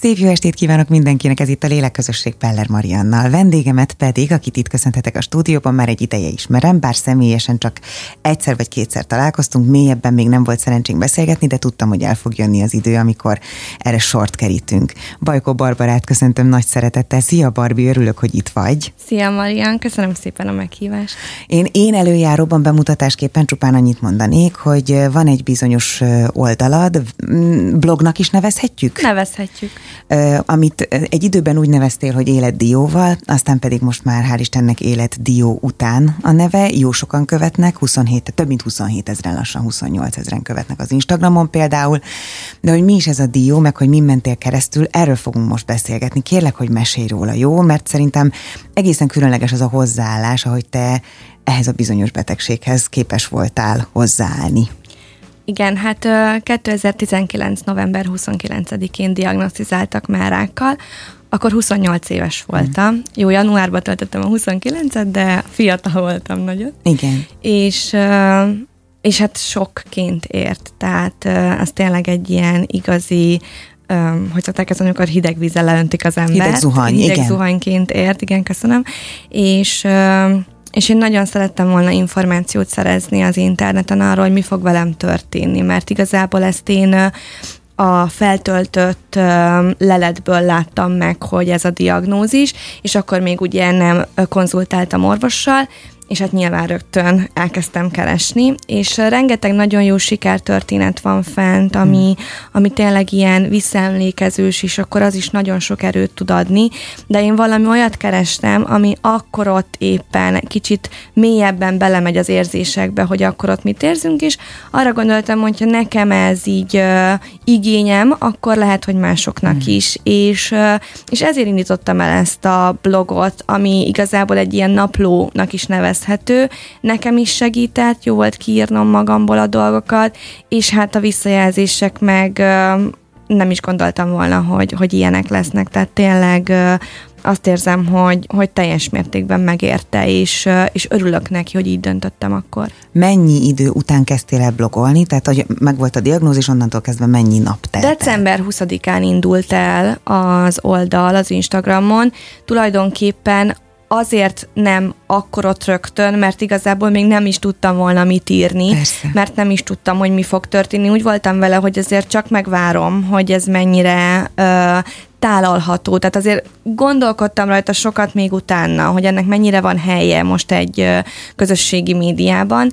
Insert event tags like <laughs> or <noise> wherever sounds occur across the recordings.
Szép jó estét kívánok mindenkinek, ez itt a Lélekközösség Peller Mariannal. Vendégemet pedig, akit itt köszönhetek a stúdióban, már egy ideje ismerem, bár személyesen csak egyszer vagy kétszer találkoztunk, mélyebben még nem volt szerencsénk beszélgetni, de tudtam, hogy el fog jönni az idő, amikor erre sort kerítünk. Bajkó Barbarát köszöntöm nagy szeretettel. Szia Barbi, örülök, hogy itt vagy. Szia Marian, köszönöm szépen a meghívást. Én, én előjáróban bemutatásképpen csupán annyit mondanék, hogy van egy bizonyos oldalad, blognak is nevezhetjük? Nevezhetjük amit egy időben úgy neveztél, hogy életdióval, aztán pedig most már hál' Istennek életdió után a neve, jó sokan követnek, 27, több mint 27 ezeren, lassan 28 ezeren követnek az Instagramon például, de hogy mi is ez a dió, meg hogy mi mentél keresztül, erről fogunk most beszélgetni. Kérlek, hogy mesélj róla, jó? Mert szerintem egészen különleges az a hozzáállás, ahogy te ehhez a bizonyos betegséghez képes voltál hozzáállni. Igen, hát 2019. november 29-én diagnosztizáltak már rákkal, akkor 28 éves voltam. Mm. Jó, januárban töltöttem a 29-et, de fiatal voltam nagyon. Igen. És és hát sokként ért, tehát az tényleg egy ilyen igazi hogy szokták ezt amikor hideg vízzel leöntik az ember. Hideg zuhany, hideg igen. zuhanyként ért, igen, köszönöm. És és én nagyon szerettem volna információt szerezni az interneten arról, hogy mi fog velem történni, mert igazából ezt én a feltöltött leletből láttam meg, hogy ez a diagnózis, és akkor még ugye nem konzultáltam orvossal, és hát nyilván rögtön elkezdtem keresni, és rengeteg nagyon jó sikertörténet van fent, ami, hmm. ami tényleg ilyen visszaemlékezős, és akkor az is nagyon sok erőt tud adni, de én valami olyat kerestem, ami akkor ott éppen kicsit mélyebben belemegy az érzésekbe, hogy akkor ott mit érzünk, és arra gondoltam, hogy ha nekem ez így uh, igényem, akkor lehet, hogy másoknak hmm. is, és, uh, és ezért indítottam el ezt a blogot, ami igazából egy ilyen naplónak is nevez érezhető. Nekem is segített, jó volt kiírnom magamból a dolgokat, és hát a visszajelzések meg nem is gondoltam volna, hogy, hogy ilyenek lesznek, tehát tényleg azt érzem, hogy, hogy teljes mértékben megérte, és, és örülök neki, hogy így döntöttem akkor. Mennyi idő után kezdtél el blogolni? Tehát, hogy megvolt a diagnózis, onnantól kezdve mennyi nap telt December 20-án indult el az oldal az Instagramon. Tulajdonképpen azért nem akkor ott rögtön, mert igazából még nem is tudtam volna mit írni, Persze. mert nem is tudtam, hogy mi fog történni. Úgy voltam vele, hogy azért csak megvárom, hogy ez mennyire ö, tálalható. Tehát azért gondolkodtam rajta sokat még utána, hogy ennek mennyire van helye most egy ö, közösségi médiában,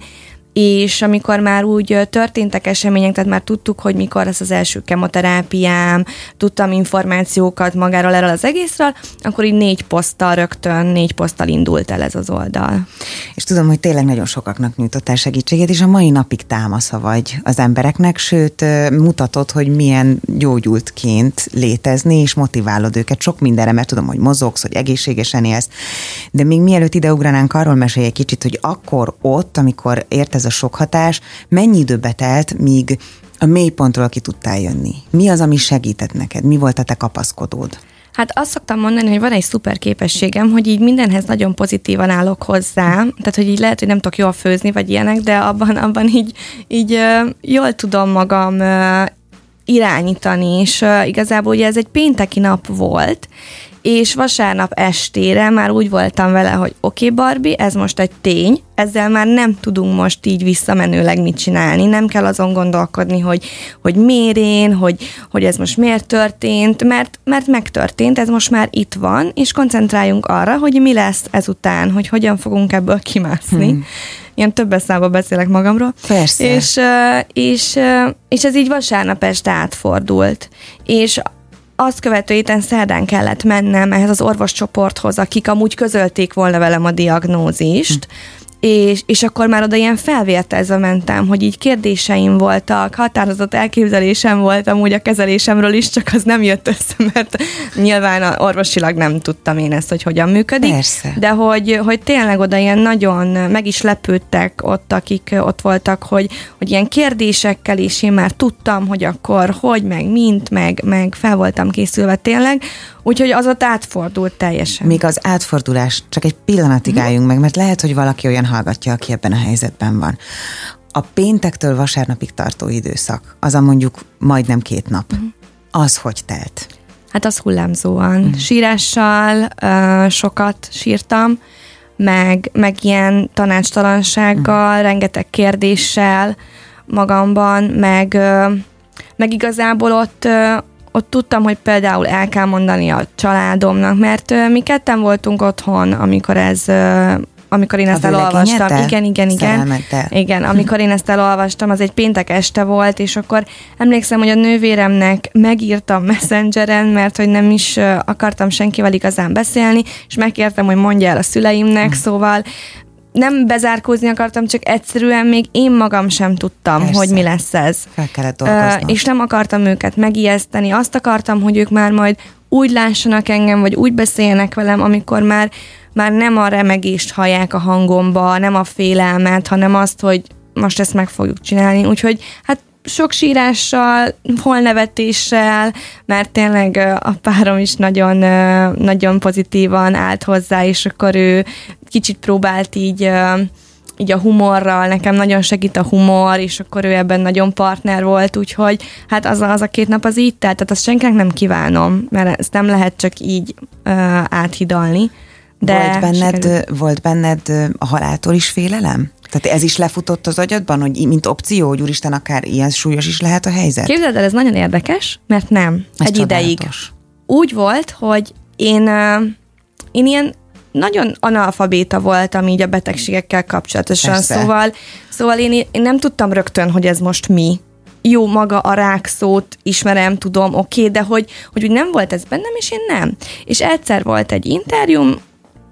és amikor már úgy történtek események, tehát már tudtuk, hogy mikor lesz az első kemoterápiám, tudtam információkat magáról erről az egészről, akkor így négy poszttal rögtön, négy poszttal indult el ez az oldal. És tudom, hogy tényleg nagyon sokaknak nyújtottál segítséget, és a mai napig támasza vagy az embereknek, sőt mutatod, hogy milyen gyógyultként létezni, és motiválod őket sok mindenre, mert tudom, hogy mozogsz, hogy egészségesen élsz, de még mielőtt ide ugranánk, arról mesélj egy kicsit, hogy akkor ott, amikor ért ez a sok hatás, mennyi időbe telt, míg a mélypontról ki tudtál jönni? Mi az, ami segített neked? Mi volt a te kapaszkodód? Hát azt szoktam mondani, hogy van egy szuper képességem, hogy így mindenhez nagyon pozitívan állok hozzá, tehát hogy így lehet, hogy nem tudok jól főzni, vagy ilyenek, de abban, abban így, így jól tudom magam irányítani, és igazából ugye ez egy pénteki nap volt, és vasárnap estére már úgy voltam vele, hogy oké, okay, Barbie, ez most egy tény, ezzel már nem tudunk most így visszamenőleg mit csinálni, nem kell azon gondolkodni, hogy, hogy miért én, hogy, hogy ez most miért történt, mert, mert megtörtént, ez most már itt van, és koncentráljunk arra, hogy mi lesz ezután, hogy hogyan fogunk ebből kimászni. Hmm ilyen többes számba beszélek magamról. Persze. És, és, és ez így vasárnap este átfordult. És azt követő héten szerdán kellett mennem ehhez az orvoscsoporthoz, akik amúgy közölték volna velem a diagnózist, hm és, és akkor már oda ilyen felvértezve mentem, hogy így kérdéseim voltak, határozott elképzelésem volt amúgy a kezelésemről is, csak az nem jött össze, <laughs> mert nyilván orvosilag nem tudtam én ezt, hogy hogyan működik. Persze. De hogy, hogy tényleg oda ilyen nagyon meg is lepődtek ott, akik ott voltak, hogy, hogy ilyen kérdésekkel is én már tudtam, hogy akkor hogy, meg mint, meg, meg fel voltam készülve tényleg, Úgyhogy az ott átfordult teljesen. Még az átfordulás, csak egy pillanatig mm. álljunk meg, mert lehet, hogy valaki olyan hallgatja, aki ebben a helyzetben van. A péntektől vasárnapig tartó időszak, az a mondjuk majdnem két nap, mm. az hogy telt? Hát az hullámzóan. Mm. Sírással uh, sokat sírtam, meg, meg ilyen tanácstalansággal, mm. rengeteg kérdéssel magamban, meg, uh, meg igazából ott, uh, ott tudtam, hogy például el kell mondani a családomnak, mert mi ketten voltunk otthon, amikor ez amikor én ezt a elolvastam. Igen, igen, igen. Igen, amikor én ezt elolvastam, az egy péntek este volt, és akkor emlékszem, hogy a nővéremnek megírtam messengeren, mert hogy nem is akartam senkivel igazán beszélni, és megkértem, hogy mondja el a szüleimnek, hm. szóval nem bezárkózni akartam, csak egyszerűen még én magam sem tudtam, Persze. hogy mi lesz ez. Fel kellett uh, És nem akartam őket megijeszteni, azt akartam, hogy ők már majd úgy lássanak engem, vagy úgy beszéljenek velem, amikor már már nem a remegést hallják a hangomba, nem a félelmet, hanem azt, hogy most ezt meg fogjuk csinálni. Úgyhogy hát sok sírással, hol nevetéssel, mert tényleg a párom is nagyon, nagyon pozitívan állt hozzá, és akkor ő kicsit próbált így így a humorral, nekem nagyon segít a humor, és akkor ő ebben nagyon partner volt, úgyhogy hát az a, az a két nap az így telt, tehát azt senkinek nem kívánom, mert ezt nem lehet csak így uh, áthidalni. De volt benned, volt benned a haláltól is félelem? Tehát ez is lefutott az agyadban, hogy mint opció, hogy úristen, akár ilyen súlyos is lehet a helyzet? Képzeld el, ez nagyon érdekes, mert nem. Ez egy csodálatos. ideig. Úgy volt, hogy én, én ilyen nagyon analfabéta voltam így a betegségekkel kapcsolatosan, Persze. szóval, szóval én, én nem tudtam rögtön, hogy ez most mi. Jó, maga a rák szót ismerem, tudom, oké, okay, de hogy, hogy úgy nem volt ez bennem, és én nem. És egyszer volt egy interjúm,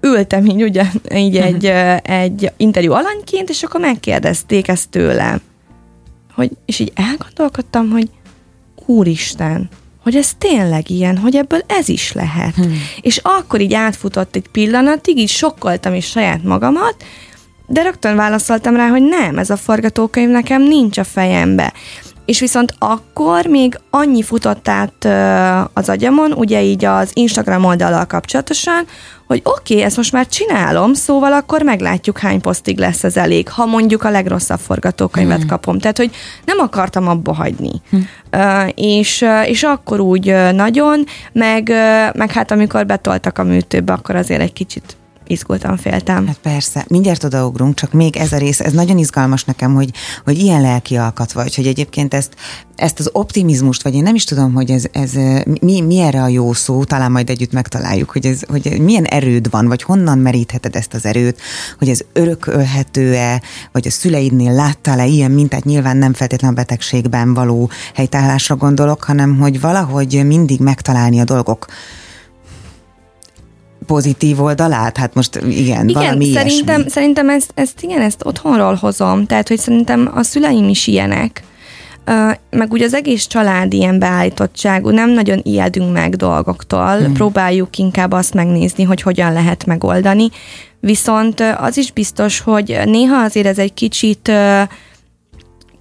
ültem így, ugye, így egy, egy interjú alanyként, és akkor megkérdezték ezt tőle. Hogy, és így elgondolkodtam, hogy úristen, hogy ez tényleg ilyen, hogy ebből ez is lehet. Hmm. És akkor így átfutott egy pillanatig, így sokkoltam is saját magamat, de rögtön válaszoltam rá, hogy nem, ez a forgatókönyv nekem nincs a fejembe. És viszont akkor még annyi futott át az agyamon, ugye így az Instagram oldalal kapcsolatosan, hogy oké, okay, ezt most már csinálom, szóval akkor meglátjuk, hány posztig lesz ez elég, ha mondjuk a legrosszabb forgatókönyvet hmm. kapom. Tehát, hogy nem akartam abba hagyni. Hmm. Uh, és, és akkor úgy nagyon, meg, meg hát amikor betoltak a műtőbe, akkor azért egy kicsit izgultam, féltem. Hát persze, mindjárt odaugrunk, csak még ez a rész, ez nagyon izgalmas nekem, hogy, hogy ilyen lelki alkat vagy, hogy egyébként ezt, ezt az optimizmust, vagy én nem is tudom, hogy ez, ez mi, mi erre a jó szó, talán majd együtt megtaláljuk, hogy, ez, hogy milyen erőd van, vagy honnan merítheted ezt az erőt, hogy ez örökölhető-e, vagy a szüleidnél láttál-e ilyen mintát, nyilván nem feltétlenül a betegségben való helytállásra gondolok, hanem hogy valahogy mindig megtalálni a dolgok pozitív oldalát? Hát most igen, igen valami szerintem, ilyesmi. szerintem ezt, ezt, igen, ezt otthonról hozom, tehát hogy szerintem a szüleim is ilyenek, Uh, meg ugye az egész család ilyen beállítottságú, nem nagyon ijedünk meg dolgoktól, hmm. próbáljuk inkább azt megnézni, hogy hogyan lehet megoldani, viszont az is biztos, hogy néha azért ez egy kicsit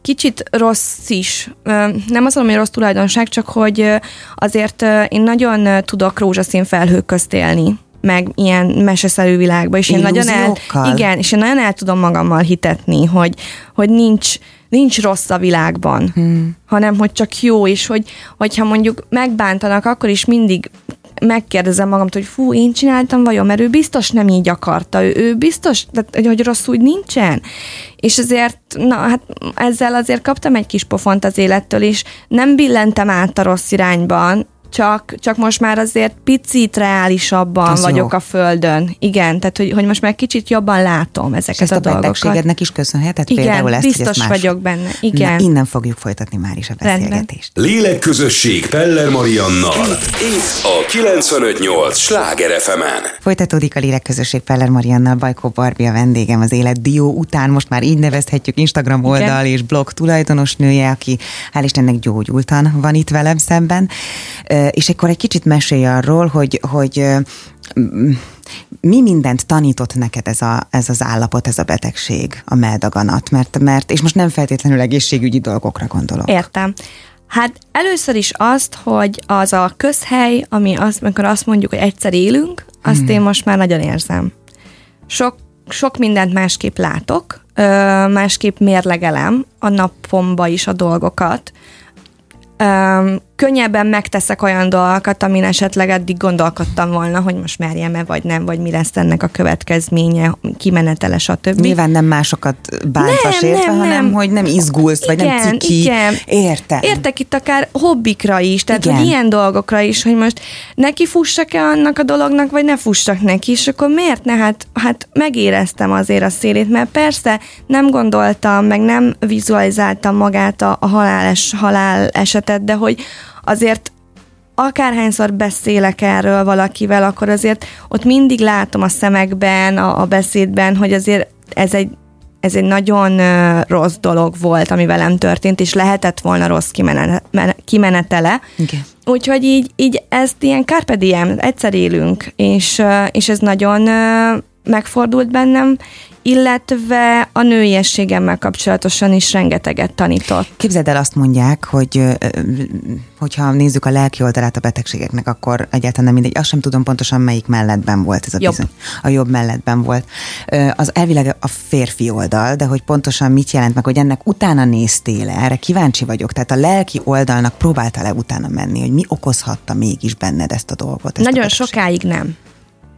kicsit rossz is. Nem azt mondom, hogy rossz tulajdonság, csak hogy azért én nagyon tudok rózsaszín felhők közt élni meg ilyen meseszerű világba, és én nagyon el, igen, és én nagyon el tudom magammal hitetni, hogy, hogy nincs, nincs rossz a világban, hmm. hanem hogy csak jó, és hogy, hogyha mondjuk megbántanak, akkor is mindig megkérdezem magamtól, hogy fú, én csináltam vajon, mert ő biztos nem így akarta, ő, ő biztos, hogy, hogy rossz úgy nincsen. És azért, na hát ezzel azért kaptam egy kis pofont az élettől, és nem billentem át a rossz irányban, csak, csak most már azért picit reálisabban Az vagyok jó. a földön. Igen, tehát hogy, hogy most már kicsit jobban látom ezeket ezt a, a dolgokat. betegségednek is köszönheted Igen, például ezt, biztos hogy ezt más... vagyok benne. Igen. Na, innen fogjuk folytatni már is a beszélgetést. Lélekközösség Peller Mariannal. Itt a 958 Sláger fm Folytatódik a Lélekközösség Peller Mariannal, Bajkó Barbi a vendégem az élet dió után, most már így nevezhetjük Instagram oldal Igen. és blog tulajdonos nője, aki hál' Istennek gyógyultan van itt velem szemben és akkor egy kicsit mesélj arról, hogy, hogy mi mindent tanított neked ez, a, ez az állapot, ez a betegség, a meldaganat, mert, mert, és most nem feltétlenül egészségügyi dolgokra gondolok. Értem. Hát először is azt, hogy az a közhely, ami azt, amikor azt mondjuk, hogy egyszer élünk, azt hmm. én most már nagyon érzem. Sok, sok mindent másképp látok, másképp mérlegelem a napomba is a dolgokat, könnyebben megteszek olyan dolgokat, amin esetleg eddig gondolkodtam volna, hogy most merjem-e vagy nem, vagy mi lesz ennek a következménye, kimenetele, stb. Nyilván nem másokat bántva Nem, sértve, nem, hanem nem. hogy nem izgulsz, vagy nem Igen, ciki. igen. Értem. Értek itt akár hobbikra is, tehát Igen. hogy ilyen dolgokra is, hogy most neki fussak-e annak a dolognak, vagy ne fussak neki, és akkor miért ne? Hát, hát megéreztem azért a szélét, mert persze nem gondoltam, meg nem vizualizáltam magát a, a haláles halál esetet, de hogy azért akárhányszor beszélek erről valakivel, akkor azért ott mindig látom a szemekben, a, a beszédben, hogy azért ez egy ez egy nagyon rossz dolog volt, ami velem történt, és lehetett volna rossz kimene- mene- kimenetele. Igen. Úgyhogy így, így ezt ilyen carpe diem, egyszer élünk, és, és ez nagyon megfordult bennem, illetve a nőiességemmel kapcsolatosan is rengeteget tanított. Képzeld el, azt mondják, hogy hogyha nézzük a lelki oldalát a betegségeknek, akkor egyáltalán nem mindegy. Azt sem tudom pontosan, melyik mellettben volt ez a Jobb. bizony. A jobb mellettben volt. Az elvileg a férfi oldal, de hogy pontosan mit jelent meg, hogy ennek utána néztél erre kíváncsi vagyok. Tehát a lelki oldalnak próbáltál-e utána menni, hogy mi okozhatta mégis benned ezt a dolgot? Ezt a Nagyon betegséget? sokáig nem.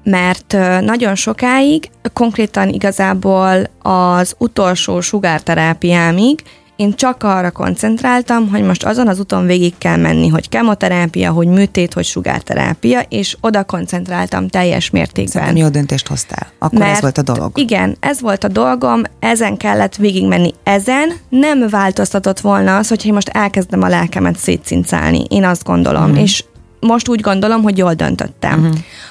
Mert nagyon sokáig, konkrétan igazából az utolsó sugárterápiámig én csak arra koncentráltam, hogy most azon az úton végig kell menni, hogy kemoterápia, hogy műtét, hogy sugárterápia, és oda koncentráltam teljes mértékben. Szerintem jó döntést hoztál. Akkor ez volt a dolog. Igen, ez volt a dolgom, ezen kellett végigmenni. Ezen nem változtatott volna az, hogyha én most elkezdem a lelkemet szétszincálni. Én azt gondolom. Mm. És most úgy gondolom, hogy jól döntöttem. Mm.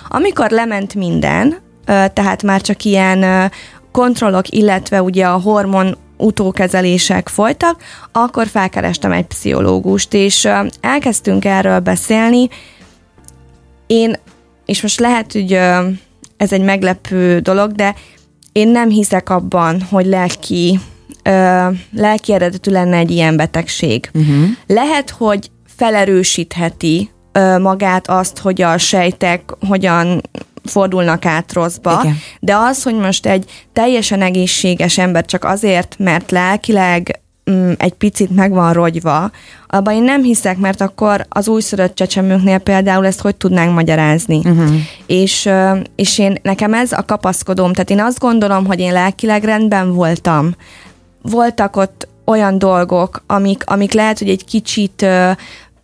Amikor lement minden, tehát már csak ilyen kontrollok, illetve ugye a hormon utókezelések folytak, akkor felkerestem egy pszichológust, és elkezdtünk erről beszélni. Én, és most lehet, hogy ez egy meglepő dolog, de én nem hiszek abban, hogy lelki, lelki eredetű lenne egy ilyen betegség. Uh-huh. Lehet, hogy felerősítheti magát azt, hogy a sejtek hogyan fordulnak át rosszba, Igen. de az, hogy most egy teljesen egészséges ember csak azért, mert lelkileg mm, egy picit meg van rogyva, abban én nem hiszek, mert akkor az újszülött csecsemőknél például ezt hogy tudnánk magyarázni. Uh-huh. És, és én, nekem ez a kapaszkodóm, tehát én azt gondolom, hogy én lelkileg rendben voltam. Voltak ott olyan dolgok, amik, amik lehet, hogy egy kicsit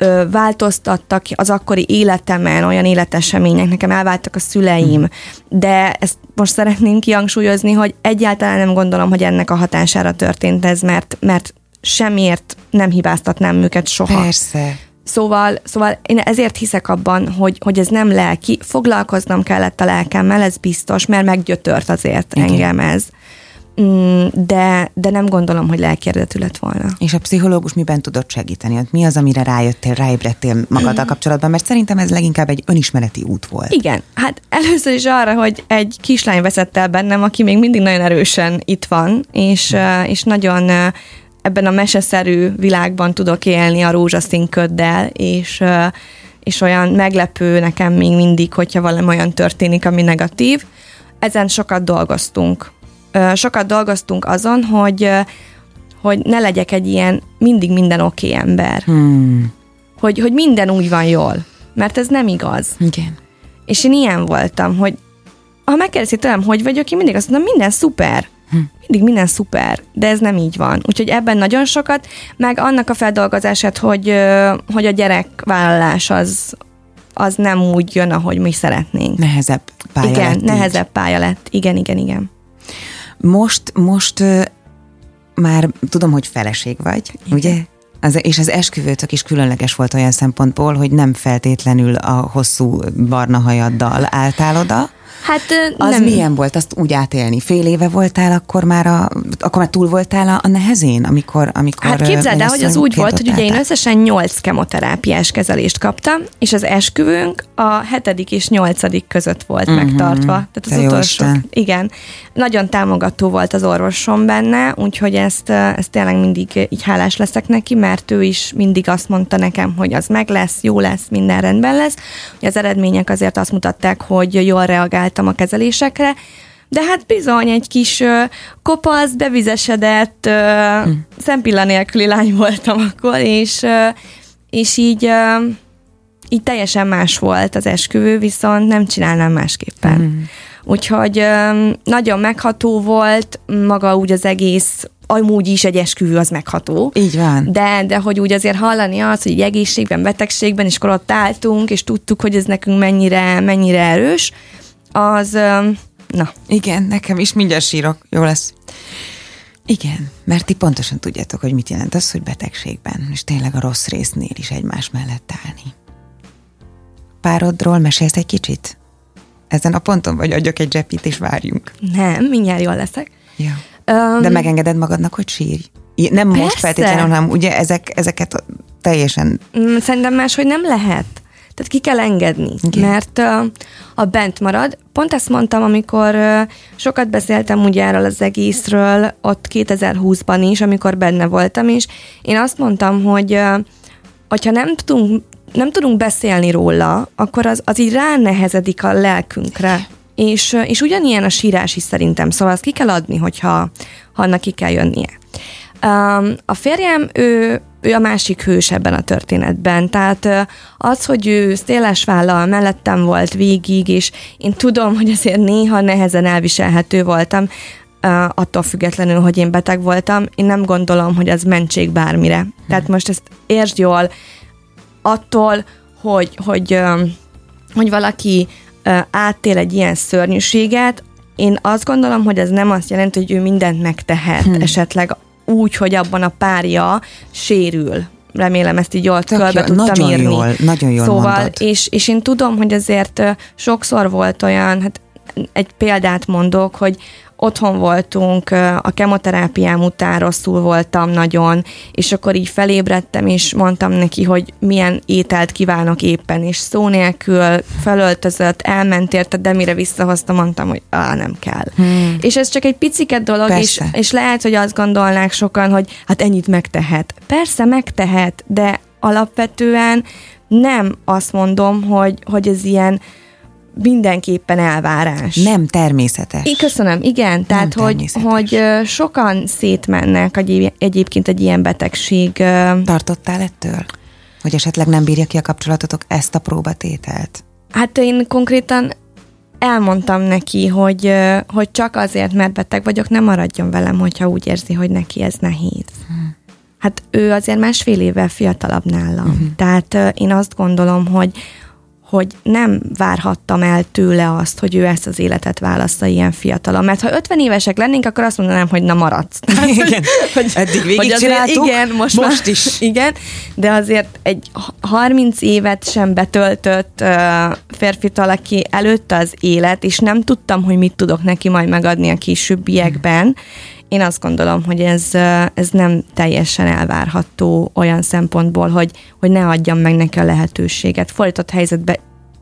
ö, változtattak az akkori életemen, olyan életesemények, nekem elváltak a szüleim, de ezt most szeretném kihangsúlyozni, hogy egyáltalán nem gondolom, hogy ennek a hatására történt ez, mert, mert semmiért nem hibáztatnám őket soha. Persze. Szóval, szóval én ezért hiszek abban, hogy, hogy ez nem lelki. Foglalkoznom kellett a lelkemmel, ez biztos, mert meggyötört azért. Igen. engem ez. Mm, De, de nem gondolom, hogy lelki eredetű lett volna. És a pszichológus miben tudott segíteni? Mi az, amire rájöttél, ráébredtél magaddal kapcsolatban? Mert szerintem ez leginkább egy önismereti út volt. Igen, hát először is arra, hogy egy kislány veszett el bennem, aki még mindig nagyon erősen itt van, és, uh, és nagyon uh, ebben a meseszerű világban tudok élni a rózsaszín köddel, és, uh, és olyan meglepő nekem még mindig, hogyha valami olyan történik, ami negatív. Ezen sokat dolgoztunk. Sokat dolgoztunk azon, hogy, hogy ne legyek egy ilyen mindig minden oké okay ember. Hmm. Hogy, hogy minden úgy van jól. Mert ez nem igaz. Igen. És én ilyen voltam, hogy ha megkérdezik tőlem, hogy vagyok, én mindig azt mondom, minden szuper. Mindig minden szuper, de ez nem így van. Úgyhogy ebben nagyon sokat, meg annak a feldolgozását, hogy, hogy a gyerekvállalás az, az nem úgy jön, ahogy mi szeretnénk. Nehezebb pálya igen, lett így. nehezebb pálya lett. Igen, igen, igen. Most, most ö, már tudom, hogy feleség vagy, Igen. ugye? Az, és az esküvőtök is különleges volt olyan szempontból, hogy nem feltétlenül a hosszú barna hajaddal álltál oda. Hát Az nem, milyen volt azt úgy átélni? Fél éve voltál, akkor már, a, akkor már túl voltál a, a nehezén, amikor, amikor Hát képzeld el, hogy az úgy volt, hogy ugye én összesen 8 kemoterápiás kezelést kaptam, és az esküvőnk a hetedik és nyolcadik között volt uh-huh. megtartva. Tehát az. Te utolsó. Igen. Nagyon támogató volt az orvosom benne, úgyhogy ezt, ezt tényleg mindig így hálás leszek neki, mert ő is mindig azt mondta nekem, hogy az meg lesz, jó lesz, minden rendben lesz. Ugye az eredmények azért azt mutatták, hogy jól reagáltam a kezelésekre, de hát bizony egy kis ö, kopasz, bevizesedett, ö, Hm. szempilla nélküli lány voltam akkor, és, ö, és így, így teljesen más volt az esküvő, viszont nem csinálnám másképpen. Mm. Úgyhogy nagyon megható volt maga úgy az egész amúgy is egy esküvő az megható. Így van. De, de hogy úgy azért hallani azt, hogy egészségben, betegségben, és akkor ott álltunk, és tudtuk, hogy ez nekünk mennyire, mennyire erős, az, na. Igen, nekem is mindjárt sírok, jó lesz. Igen, mert ti pontosan tudjátok, hogy mit jelent az, hogy betegségben, és tényleg a rossz résznél is egymás mellett állni. Párodról mesélsz egy kicsit? Ezen a ponton vagy adjak egy zsepit, és várjunk. Nem, mindjárt jól leszek. Ja. Um, De megengeded magadnak, hogy sírj? Nem persze. most feltétlenül, hanem ugye ezek, ezeket teljesen... Mm, szerintem máshogy nem lehet. Tehát ki kell engedni, Igen. mert uh, a bent marad. Pont ezt mondtam, amikor uh, sokat beszéltem ugye erről az egészről, ott 2020-ban is, amikor benne voltam is. Én azt mondtam, hogy uh, hogyha nem tudunk, nem tudunk beszélni róla, akkor az, az így ránehezedik a lelkünkre. És, és ugyanilyen a sírás is szerintem, szóval azt ki kell adni, hogyha ha annak ki kell jönnie. A férjem, ő, ő a másik hős ebben a történetben, tehát az, hogy ő széles vállal mellettem volt végig, és én tudom, hogy azért néha nehezen elviselhető voltam, attól függetlenül, hogy én beteg voltam, én nem gondolom, hogy az mentség bármire. Hmm. Tehát most ezt értsd jól, attól, hogy, hogy, hogy valaki átél egy ilyen szörnyűséget, én azt gondolom, hogy ez nem azt jelenti, hogy ő mindent megtehet, hmm. esetleg úgy, hogy abban a párja sérül. Remélem ezt így jól körbe tudtam nagyon írni. Jól, nagyon jól Szóval, mondod. és, és én tudom, hogy azért sokszor volt olyan, hát egy példát mondok, hogy otthon voltunk, a kemoterápiám után rosszul voltam nagyon, és akkor így felébredtem, és mondtam neki, hogy milyen ételt kívánok éppen, és szó nélkül felöltözött, elment érte, de mire visszahoztam, mondtam, hogy á, nem kell. Hmm. És ez csak egy piciket dolog, és, és lehet, hogy azt gondolnák sokan, hogy hát ennyit megtehet. Persze megtehet, de alapvetően nem azt mondom, hogy, hogy ez ilyen mindenképpen elvárás. Nem természetes. Én köszönöm, igen. Tehát, Nem hogy, hogy sokan szétmennek egyébként egy ilyen betegség. Tartottál ettől? Hogy esetleg nem bírja ki a kapcsolatotok ezt a próbatételt? Hát én konkrétan elmondtam neki, hogy, hogy csak azért, mert beteg vagyok, nem maradjon velem, hogyha úgy érzi, hogy neki ez nehéz. Hmm. Hát ő azért másfél évvel fiatalabb nálam. Uh-huh. Tehát én azt gondolom, hogy hogy nem várhattam el tőle azt, hogy ő ezt az életet választa ilyen fiatalon. Mert ha 50 évesek lennénk, akkor azt mondanám, hogy na maradsz. <laughs> igen, hogy, eddig végig hogy azért, igen, most, most már, is. <laughs> Igen, de azért egy 30 évet sem betöltött uh, férfitől, aki előtte az élet, és nem tudtam, hogy mit tudok neki majd megadni a későbbiekben, én azt gondolom, hogy ez, ez nem teljesen elvárható olyan szempontból, hogy, hogy ne adjam meg neki a lehetőséget. Fordított helyzetben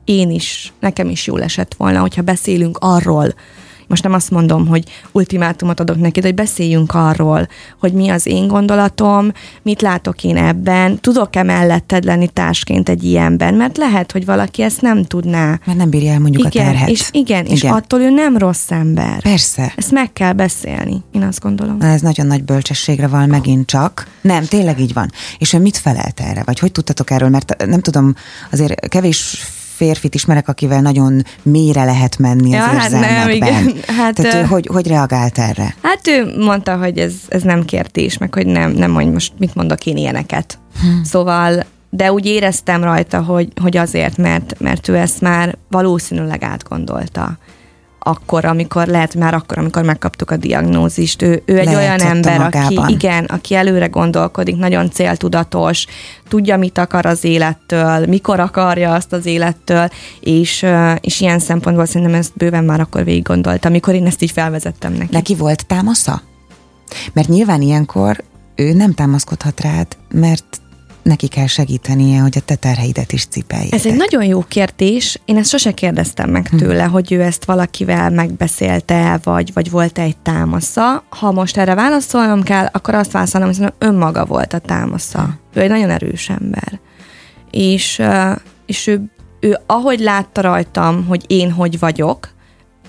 én is, nekem is jól esett volna, hogyha beszélünk arról, most nem azt mondom, hogy ultimátumot adok neki, de hogy beszéljünk arról, hogy mi az én gondolatom, mit látok én ebben, tudok-e melletted lenni társként egy ilyenben, mert lehet, hogy valaki ezt nem tudná. Mert nem bírja el mondjuk igen, a terhet. És igen, igen, és attól ő nem rossz ember. Persze. Ezt meg kell beszélni, én azt gondolom. Na, ez nagyon nagy bölcsességre van megint csak. Nem, tényleg így van. És ön mit felelt erre? Vagy hogy tudtatok erről? Mert nem tudom, azért kevés férfit ismerek, akivel nagyon mélyre lehet menni ja, az hát nem, igen. <laughs> Hát, Tehát ő, hogy, hogy reagált erre? Hát ő mondta, hogy ez, ez nem kérdés, meg hogy nem, nem hogy most mit mondok én ilyeneket. Hm. Szóval de úgy éreztem rajta, hogy, hogy azért, mert, mert ő ezt már valószínűleg átgondolta akkor, amikor lehet, már akkor, amikor megkaptuk a diagnózist. Ő, ő egy olyan ember, magában. aki igen, aki előre gondolkodik, nagyon céltudatos, tudja, mit akar az élettől, mikor akarja azt az élettől, és, és ilyen szempontból szerintem ezt bőven már akkor végig gondolta, amikor én ezt így felvezettem neki. Neki volt támasza? Mert nyilván ilyenkor ő nem támaszkodhat rád, mert neki kell segítenie, hogy a te terheidet is cipelje. Ez egy nagyon jó kérdés. Én ezt sose kérdeztem meg hm. tőle, hm. hogy ő ezt valakivel megbeszélte, vagy, vagy volt-e egy támasza. Ha most erre válaszolnom kell, akkor azt válaszolnom, hogy önmaga volt a támasza. Hm. Ő egy nagyon erős ember. És, és ő, ő ahogy látta rajtam, hogy én hogy vagyok,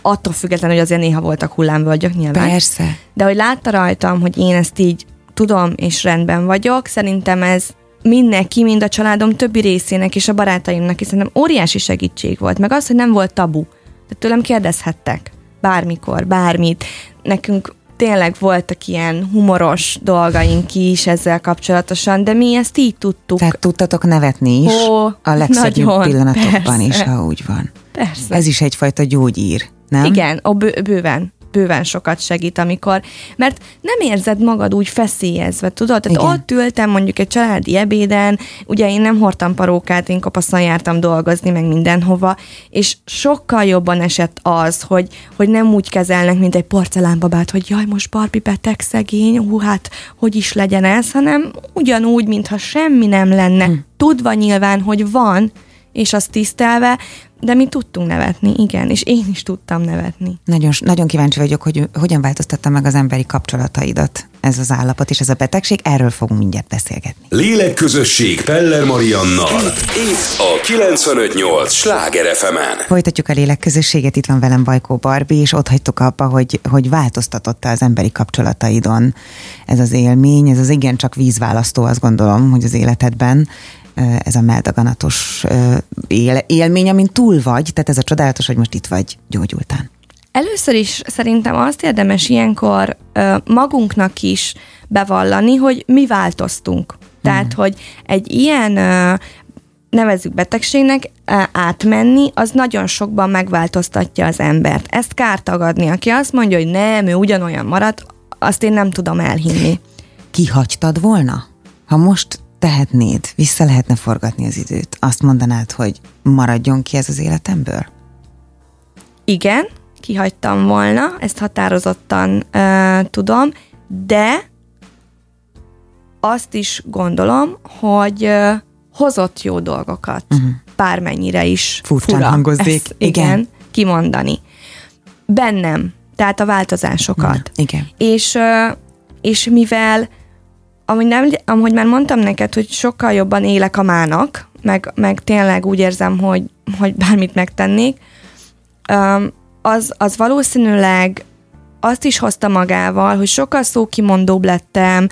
attól függetlenül, hogy azért néha voltak hullámvölgyök nyilván. Persze. De hogy látta rajtam, hogy én ezt így tudom, és rendben vagyok, szerintem ez mindenki, mind a családom többi részének és a barátaimnak, hiszen nem óriási segítség volt, meg az, hogy nem volt tabu. Tehát tőlem kérdezhettek bármikor, bármit. Nekünk tényleg voltak ilyen humoros dolgaink is ezzel kapcsolatosan, de mi ezt így tudtuk. Tehát tudtatok nevetni is Ó, a legszebb pillanatokban persze. is, ha úgy van. Persze. Ez is egyfajta gyógyír, nem? Igen, a bő, bőven bőven sokat segít, amikor, mert nem érzed magad úgy feszélyezve, tudod? Tehát Igen. ott ültem mondjuk egy családi ebéden, ugye én nem hordtam parókát, én kopaszon jártam dolgozni, meg mindenhova, és sokkal jobban esett az, hogy, hogy nem úgy kezelnek, mint egy porcelánbabát, hogy jaj, most Barbie beteg, szegény, hú, hát hogy is legyen ez, hanem ugyanúgy, mintha semmi nem lenne, hm. tudva nyilván, hogy van, és azt tisztelve, de mi tudtunk nevetni, igen, és én is tudtam nevetni. Nagyon, nagyon kíváncsi vagyok, hogy hogyan változtatta meg az emberi kapcsolataidat ez az állapot és ez a betegség. Erről fogunk mindjárt beszélgetni. Lélekközösség Peller Mariannal. Itt a 958 Sláger fm -en. Folytatjuk a lélekközösséget, itt van velem Bajkó Barbi, és ott hagytuk abba, hogy, hogy változtatotta az emberi kapcsolataidon ez az élmény, ez az igencsak vízválasztó, azt gondolom, hogy az életedben ez a meldaganatos él, élmény, amin túl vagy, tehát ez a csodálatos, hogy most itt vagy gyógyultán. Először is szerintem azt érdemes ilyenkor magunknak is bevallani, hogy mi változtunk. Tehát, mm. hogy egy ilyen nevezzük betegségnek, átmenni, az nagyon sokban megváltoztatja az embert. Ezt kár tagadni. Aki azt mondja, hogy nem, ő ugyanolyan maradt, azt én nem tudom elhinni. Kihagytad volna? Ha most tehetnéd, vissza lehetne forgatni az időt, azt mondanád, hogy maradjon ki ez az életemből? Igen, kihagytam volna, ezt határozottan uh, tudom, de azt is gondolom, hogy uh, hozott jó dolgokat, uh-huh. bármennyire is Furcsán fura hangozzék. Ezt, igen. igen, kimondani. Bennem, tehát a változásokat. Uh, igen. És, uh, és mivel ahogy, nem, ahogy már mondtam neked, hogy sokkal jobban élek a mának, meg, meg tényleg úgy érzem, hogy, hogy bármit megtennék, az, az valószínűleg azt is hozta magával, hogy sokkal szókimondóbb lettem,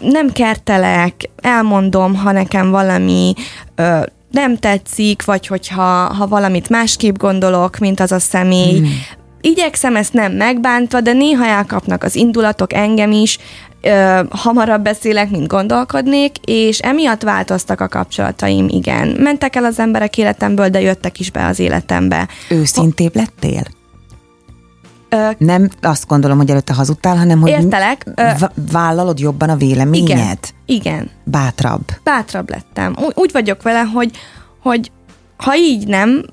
nem kertelek, elmondom, ha nekem valami ö, nem tetszik, vagy hogyha ha valamit másképp gondolok, mint az a személy. Mm. Igyekszem ezt nem megbántva, de néha elkapnak az indulatok engem is, ö, hamarabb beszélek, mint gondolkodnék, és emiatt változtak a kapcsolataim, igen. Mentek el az emberek életemből, de jöttek is be az életembe. Őszintébb lettél? Ö, nem azt gondolom, hogy előtte hazudtál, hanem hogy értelek, ö, vállalod jobban a véleményed? Igen, igen. Bátrabb. Bátrabb lettem. Úgy, úgy vagyok vele, hogy, hogy ha így nem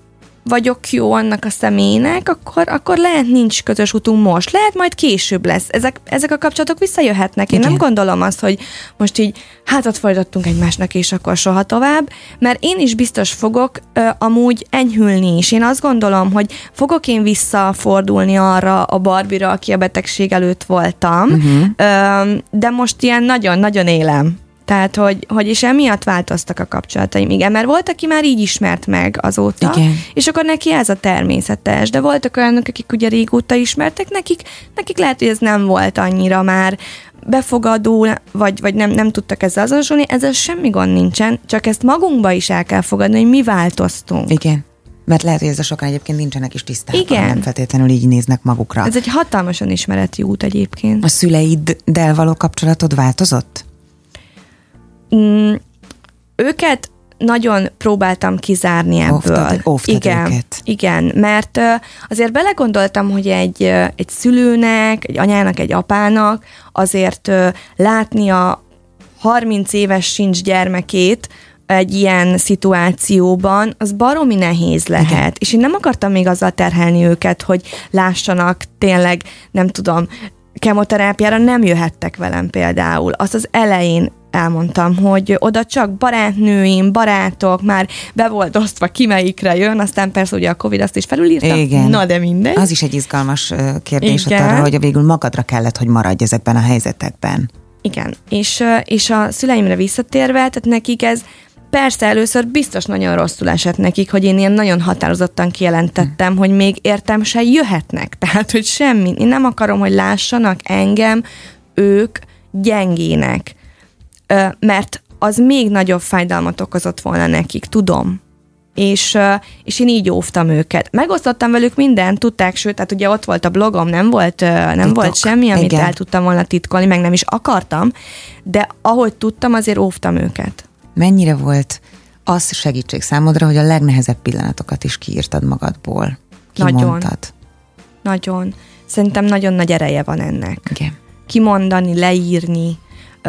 vagyok jó annak a személynek, akkor, akkor lehet nincs közös utunk most. Lehet majd később lesz. Ezek, ezek a kapcsolatok visszajöhetnek. Én Igen. nem gondolom azt, hogy most így hátat fordítottunk egymásnak, és akkor soha tovább, mert én is biztos fogok ö, amúgy enyhülni is. Én azt gondolom, hogy fogok én visszafordulni arra a Barbira, aki a betegség előtt voltam, uh-huh. ö, de most ilyen nagyon-nagyon élem. Tehát, hogy, hogy és emiatt változtak a kapcsolataim. Igen, mert volt, aki már így ismert meg azóta, Igen. és akkor neki ez a természetes, de voltak olyanok, akik ugye régóta ismertek, nekik, nekik lehet, hogy ez nem volt annyira már befogadó, vagy, vagy nem, nem tudtak ezzel azonosulni, ezzel semmi gond nincsen, csak ezt magunkba is el kell fogadni, hogy mi változtunk. Igen. Mert lehet, hogy ez a sokan egyébként nincsenek is tisztában, Igen. nem feltétlenül így néznek magukra. Ez egy hatalmasan ismereti út egyébként. A szüleiddel való kapcsolatod változott? Mm, őket nagyon próbáltam kizárni ebből. Óvtad igen, őket. igen, mert azért belegondoltam, hogy egy, egy szülőnek, egy anyának, egy apának azért látni a 30 éves sincs gyermekét, egy ilyen szituációban, az baromi nehéz lehet. Igen. És én nem akartam még azzal terhelni őket, hogy lássanak tényleg, nem tudom, kemoterápiára nem jöhettek velem például. Azt az elején elmondtam, hogy oda csak barátnőim, barátok, már be volt osztva ki melyikre jön, aztán persze ugye a Covid azt is felülírtam. Igen. Na de mindegy. Az is egy izgalmas kérdés Igen. arra, hogy végül magadra kellett, hogy maradj ezekben a helyzetekben. Igen, és, és a szüleimre visszatérve, tehát nekik ez Persze először biztos nagyon rosszul esett nekik, hogy én ilyen nagyon határozottan kijelentettem, hogy még értem se jöhetnek. <laughs> Tehát, hogy semmi. Én nem akarom, hogy lássanak engem ők gyengének. Mert az még nagyobb fájdalmat okozott volna nekik, tudom. És, és én így óvtam őket. Megosztottam velük mindent, tudták, sőt, tehát ugye ott volt a blogom, nem volt, nem Titok. volt semmi, amit Igen. el tudtam volna titkolni, meg nem is akartam, de ahogy tudtam, azért óvtam őket. Mennyire volt az segítség számodra, hogy a legnehezebb pillanatokat is kiírtad magadból? Kimondtad? Nagyon. Nagyon. Szerintem nagyon nagy ereje van ennek. Igen. Kimondani, leírni.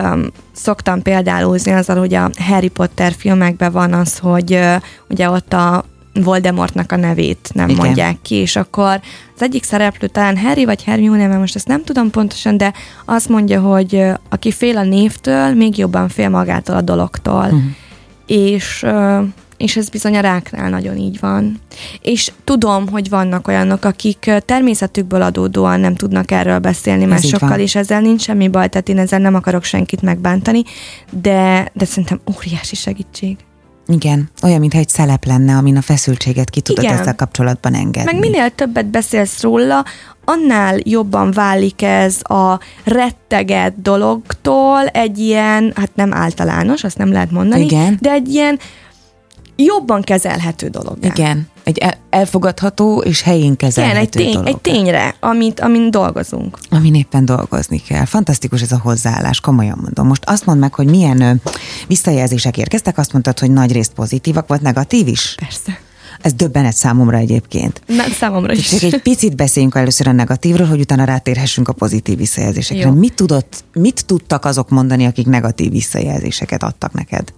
Um, szoktam példálózni azzal, hogy a Harry Potter filmekben van az, hogy uh, ugye ott a Voldemortnak a nevét nem Igen. mondják ki, és akkor az egyik szereplő talán Harry vagy Hermione, mert most ezt nem tudom pontosan, de azt mondja, hogy uh, aki fél a névtől, még jobban fél magától a dologtól. Uh-huh. És uh, és ez bizony a ráknál nagyon így van. És tudom, hogy vannak olyanok, akik természetükből adódóan nem tudnak erről beszélni ez másokkal, és ezzel nincs semmi baj, tehát én ezzel nem akarok senkit megbántani, de, de szerintem óriási segítség. Igen, olyan, mintha egy szelep lenne, amin a feszültséget ki tudod Igen. ezzel kapcsolatban engedni. Meg minél többet beszélsz róla, annál jobban válik ez a retteget dologtól egy ilyen, hát nem általános, azt nem lehet mondani, Igen. de egy ilyen jobban kezelhető dolog. Igen, egy elfogadható és helyén kezelhető Igen, egy, tény, egy tényre, amit, amin dolgozunk. Amin éppen dolgozni kell. Fantasztikus ez a hozzáállás, komolyan mondom. Most azt mondd meg, hogy milyen visszajelzések érkeztek, azt mondtad, hogy nagy részt pozitívak, volt negatív is? Persze. Ez döbbenet számomra egyébként. Nem, számomra is. Csak egy picit beszéljünk először a negatívról, hogy utána rátérhessünk a pozitív visszajelzésekre. Mit, tudott, mit tudtak azok mondani, akik negatív visszajelzéseket adtak neked?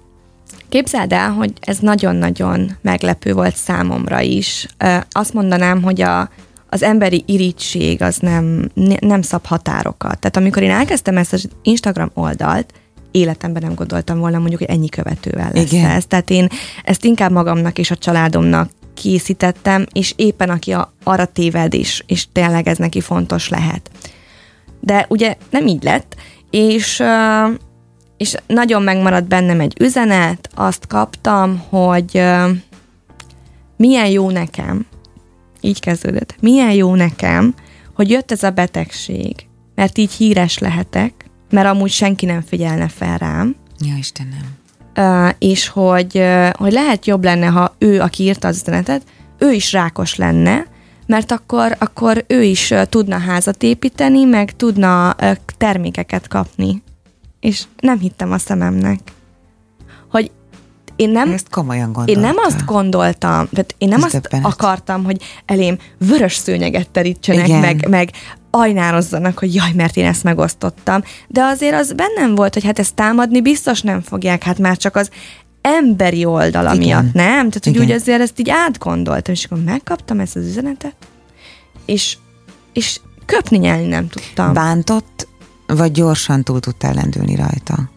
Képzeld el, hogy ez nagyon-nagyon meglepő volt számomra is. Azt mondanám, hogy a, az emberi irítség az nem, nem szab határokat. Tehát amikor én elkezdtem ezt az Instagram oldalt, életemben nem gondoltam volna mondjuk, hogy ennyi követővel lesz Igen. ez. Tehát én ezt inkább magamnak és a családomnak készítettem, és éppen aki a, arra téved is, és tényleg ez neki fontos lehet. De ugye nem így lett, és uh, és nagyon megmaradt bennem egy üzenet, azt kaptam, hogy uh, milyen jó nekem, így kezdődött, milyen jó nekem, hogy jött ez a betegség, mert így híres lehetek, mert amúgy senki nem figyelne fel rám. Ja, Istenem. Uh, és hogy, uh, hogy lehet jobb lenne, ha ő, aki írta az üzenetet, ő is rákos lenne, mert akkor, akkor ő is uh, tudna házat építeni, meg tudna uh, termékeket kapni és nem hittem a szememnek. Hogy én nem, ezt komolyan Én nem azt gondoltam, tehát én nem Ez azt akartam, hogy elém vörös szőnyeget terítsenek, Igen. meg, meg ajnározzanak, hogy jaj, mert én ezt megosztottam. De azért az bennem volt, hogy hát ezt támadni biztos nem fogják, hát már csak az emberi oldala Igen. miatt, nem? Tehát, hogy Igen. úgy azért ezt így átgondoltam, és akkor megkaptam ezt az üzenetet, és, és köpni nyelni nem tudtam. Bántott vagy gyorsan túl tudtál lendülni rajta?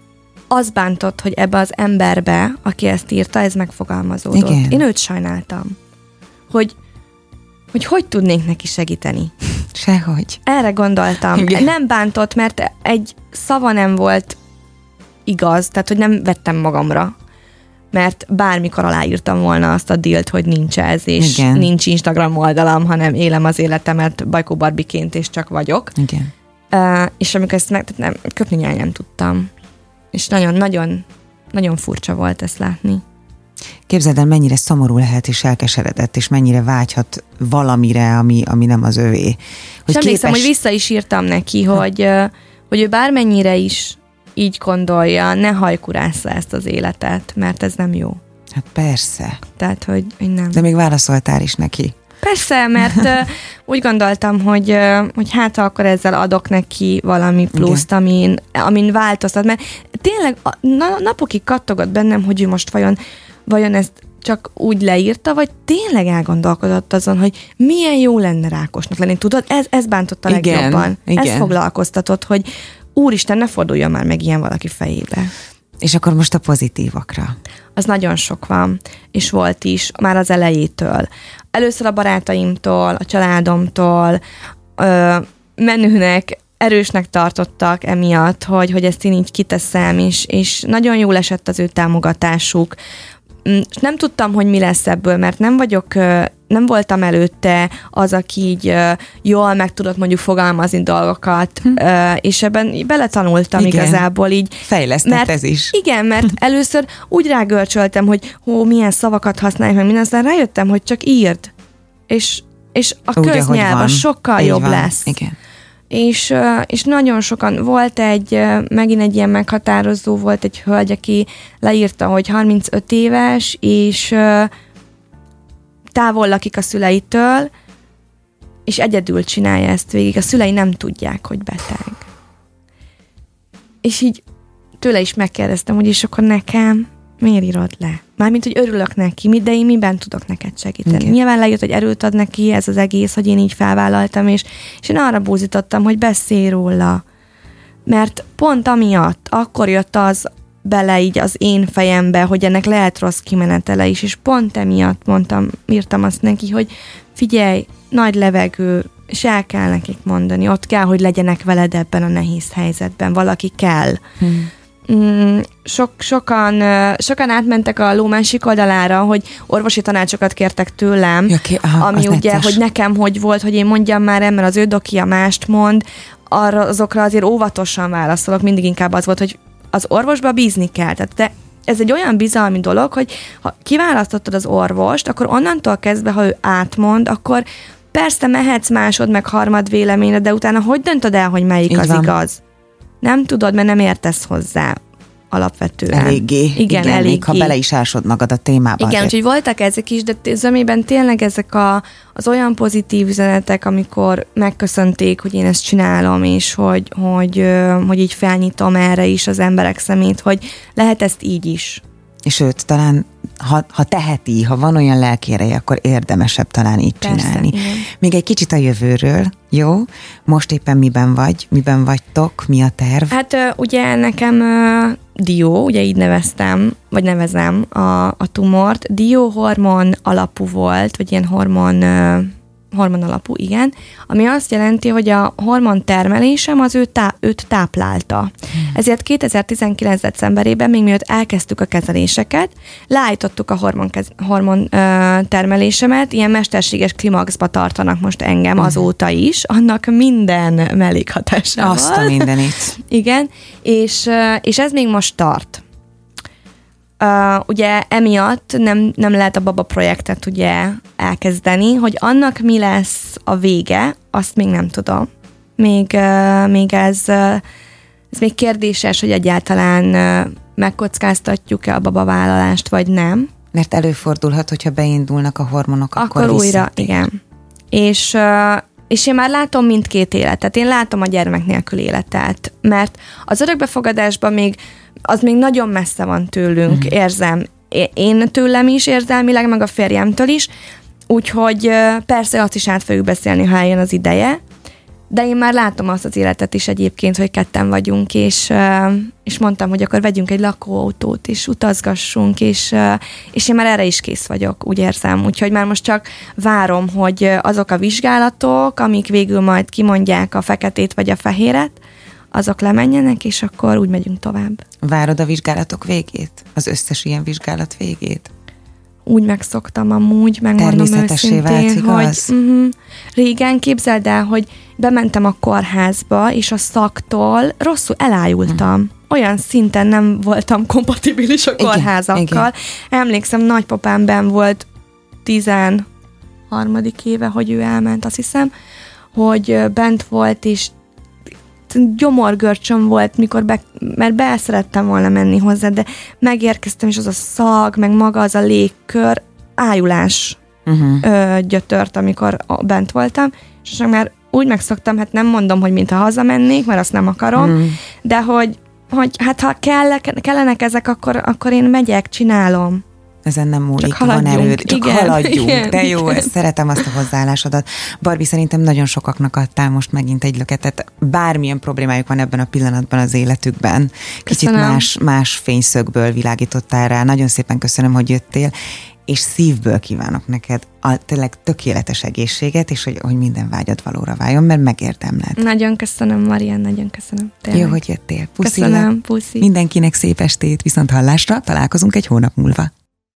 Az bántott, hogy ebbe az emberbe, aki ezt írta, ez megfogalmazódott. Igen. Én őt sajnáltam. Hogy hogy hogy tudnék neki segíteni. <laughs> Sehogy. Erre gondoltam. Igen. Nem bántott, mert egy szava nem volt igaz, tehát hogy nem vettem magamra. Mert bármikor aláírtam volna azt a dílt, hogy nincs ez, és Igen. nincs Instagram oldalam, hanem élem az életemet Bajkó Barbiként, és csak vagyok. Igen. Uh, és amikor ezt meg, tehát nem, köpni nyelv nem tudtam. És nagyon-nagyon nagyon furcsa volt ezt látni. Képzeld el, mennyire szomorú lehet és elkeseredett, és mennyire vágyhat valamire, ami, ami nem az övé. Hogy és képes... hogy vissza is írtam neki, hogy, hogy ő bármennyire is így gondolja, ne hajkurásza ezt az életet, mert ez nem jó. Hát persze. Tehát, hogy, hogy nem. De még válaszoltál is neki. Persze, mert úgy gondoltam, hogy, hogy hát akkor ezzel adok neki valami pluszt, amin, amin változtat, mert tényleg na, napokig kattogott bennem, hogy ő most vajon, vajon ezt csak úgy leírta, vagy tényleg elgondolkodott azon, hogy milyen jó lenne rákosnak lenni. Tudod, ez, ez bántott a igen, legjobban. Igen. Ez foglalkoztatott, hogy úristen, ne forduljon már meg ilyen valaki fejébe. És akkor most a pozitívakra. Az nagyon sok van, és volt is, már az elejétől. Először a barátaimtól, a családomtól, ö, menőnek, erősnek tartottak emiatt, hogy, hogy ezt én így kiteszem, és, és nagyon jól esett az ő támogatásuk. És nem tudtam, hogy mi lesz ebből, mert nem vagyok, nem voltam előtte az, aki így jól meg tudott mondjuk fogalmazni dolgokat, hm. és ebben beletanultam igen. igazából így. Fejlesztett mert, ez is. Igen, mert <laughs> először úgy rágörcsöltem, hogy hó, milyen szavakat használják, meg minden, aztán rájöttem, hogy csak írd. És, és a Úgy, köznyelv sokkal Így jobb van. lesz. Igen és, és nagyon sokan, volt egy, megint egy ilyen meghatározó, volt egy hölgy, aki leírta, hogy 35 éves, és távol lakik a szüleitől, és egyedül csinálja ezt végig. A szülei nem tudják, hogy beteg. És így tőle is megkérdeztem, hogy és akkor nekem miért írod le? Mármint, hogy örülök neki, de én miben tudok neked segíteni. Igen. Nyilván lejött, hogy erőt ad neki ez az egész, hogy én így felvállaltam, és, és én arra búzítottam, hogy beszélj róla. Mert pont amiatt akkor jött az bele így az én fejembe, hogy ennek lehet rossz kimenetele is, és pont emiatt mondtam, írtam azt neki, hogy figyelj, nagy levegő, és el kell nekik mondani, ott kell, hogy legyenek veled ebben a nehéz helyzetben, valaki kell. Hmm mm, sok, sokan, sokan átmentek a ló másik oldalára, hogy orvosi tanácsokat kértek tőlem, ki, aha, ami ugye, necces. hogy nekem hogy volt, hogy én mondjam már el, mert az ő dokia mást mond, arra, azokra azért óvatosan válaszolok, mindig inkább az volt, hogy az orvosba bízni kell. Tehát de ez egy olyan bizalmi dolog, hogy ha kiválasztottad az orvost, akkor onnantól kezdve, ha ő átmond, akkor persze mehetsz másod meg harmad véleményre, de utána hogy döntöd el, hogy melyik Így az van. igaz? Nem tudod, mert nem értesz hozzá alapvetően. Eléggé. Igen, igen eléggé. Még ha bele is ásod magad a témába. Igen, úgyhogy voltak ezek is, de zömében tényleg ezek a, az olyan pozitív üzenetek, amikor megköszönték, hogy én ezt csinálom, és hogy, hogy, hogy így felnyitom erre is az emberek szemét, hogy lehet ezt így is. És őt talán ha, ha teheti, ha van olyan lelkéreje, akkor érdemesebb talán így Persze, csinálni. Igen. Még egy kicsit a jövőről, jó? Most éppen miben vagy? Miben vagytok? Mi a terv? Hát ugye nekem Dió, ugye így neveztem, vagy nevezem a, a tumort. Dió hormon alapú volt, vagy ilyen hormon hormon alapú, igen, ami azt jelenti, hogy a hormon termelésem az ő tá- őt táplálta. Hmm. Ezért 2019. decemberében, még mielőtt elkezdtük a kezeléseket, leállítottuk a hormon, kez- hormon ö, termelésemet, ilyen mesterséges klimaxba tartanak most engem hmm. azóta is, annak minden mellékhatásával. Azt a mindenit. igen, és, és ez még most tart. Uh, ugye emiatt nem, nem lehet a baba projektet ugye elkezdeni, hogy annak mi lesz a vége, azt még nem tudom. Még, uh, még ez, uh, ez még kérdéses, hogy egyáltalán uh, megkockáztatjuk-e a babavállalást, vagy nem. Mert előfordulhat, hogyha beindulnak a hormonok, akkor, akkor újra, igen. És, uh, és én már látom mindkét életet. Én látom a gyermek nélkül életet, mert az örökbefogadásban még az még nagyon messze van tőlünk, mm. érzem. Én tőlem is érzelmileg, meg a férjemtől is, úgyhogy persze azt is át fogjuk beszélni, ha eljön az ideje, de én már látom azt az életet is egyébként, hogy ketten vagyunk, és, és mondtam, hogy akkor vegyünk egy lakóautót, és utazgassunk, és, és én már erre is kész vagyok, úgy érzem. Úgyhogy már most csak várom, hogy azok a vizsgálatok, amik végül majd kimondják a feketét vagy a fehéret, azok lemenjenek, és akkor úgy megyünk tovább. Várod a vizsgálatok végét? Az összes ilyen vizsgálat végét? Úgy megszoktam amúgy, megmondom őszintén, vált, hogy uh-huh, régen képzeld el, hogy bementem a kórházba, és a szaktól rosszul elájultam. Uh-huh. Olyan szinten nem voltam kompatibilis a kórházakkal. Igen, igen. Emlékszem, nagypapám ben volt 13. éve, hogy ő elment, azt hiszem, hogy bent volt, és gyomorgörcsöm volt, mikor be, mert be szerettem volna menni hozzá, de megérkeztem, és az a szag, meg maga az a légkör, ájulás uh-huh. ö, gyötört, amikor bent voltam, és már úgy megszoktam, hát nem mondom, hogy mintha hazamennék, mert azt nem akarom, uh-huh. de hogy, hogy hát ha kell, kellenek ezek, akkor, akkor én megyek, csinálom ezen nem múlik, csak van erőd, csak igen, haladjunk. Igen, De jó, igen. szeretem azt a hozzáállásodat. Barbi, szerintem nagyon sokaknak adtál most megint egy löketet. Bármilyen problémájuk van ebben a pillanatban az életükben. Kicsit más, más fényszögből világítottál rá. Nagyon szépen köszönöm, hogy jöttél és szívből kívánok neked a tényleg tökéletes egészséget, és hogy, hogy minden vágyad valóra váljon, mert megérdemled. Nagyon köszönöm, Marian, nagyon köszönöm. Tényleg. Jó, hogy jöttél. Puszillak. Köszönöm, puszi. Mindenkinek szép estét, viszont hallásra találkozunk egy hónap múlva.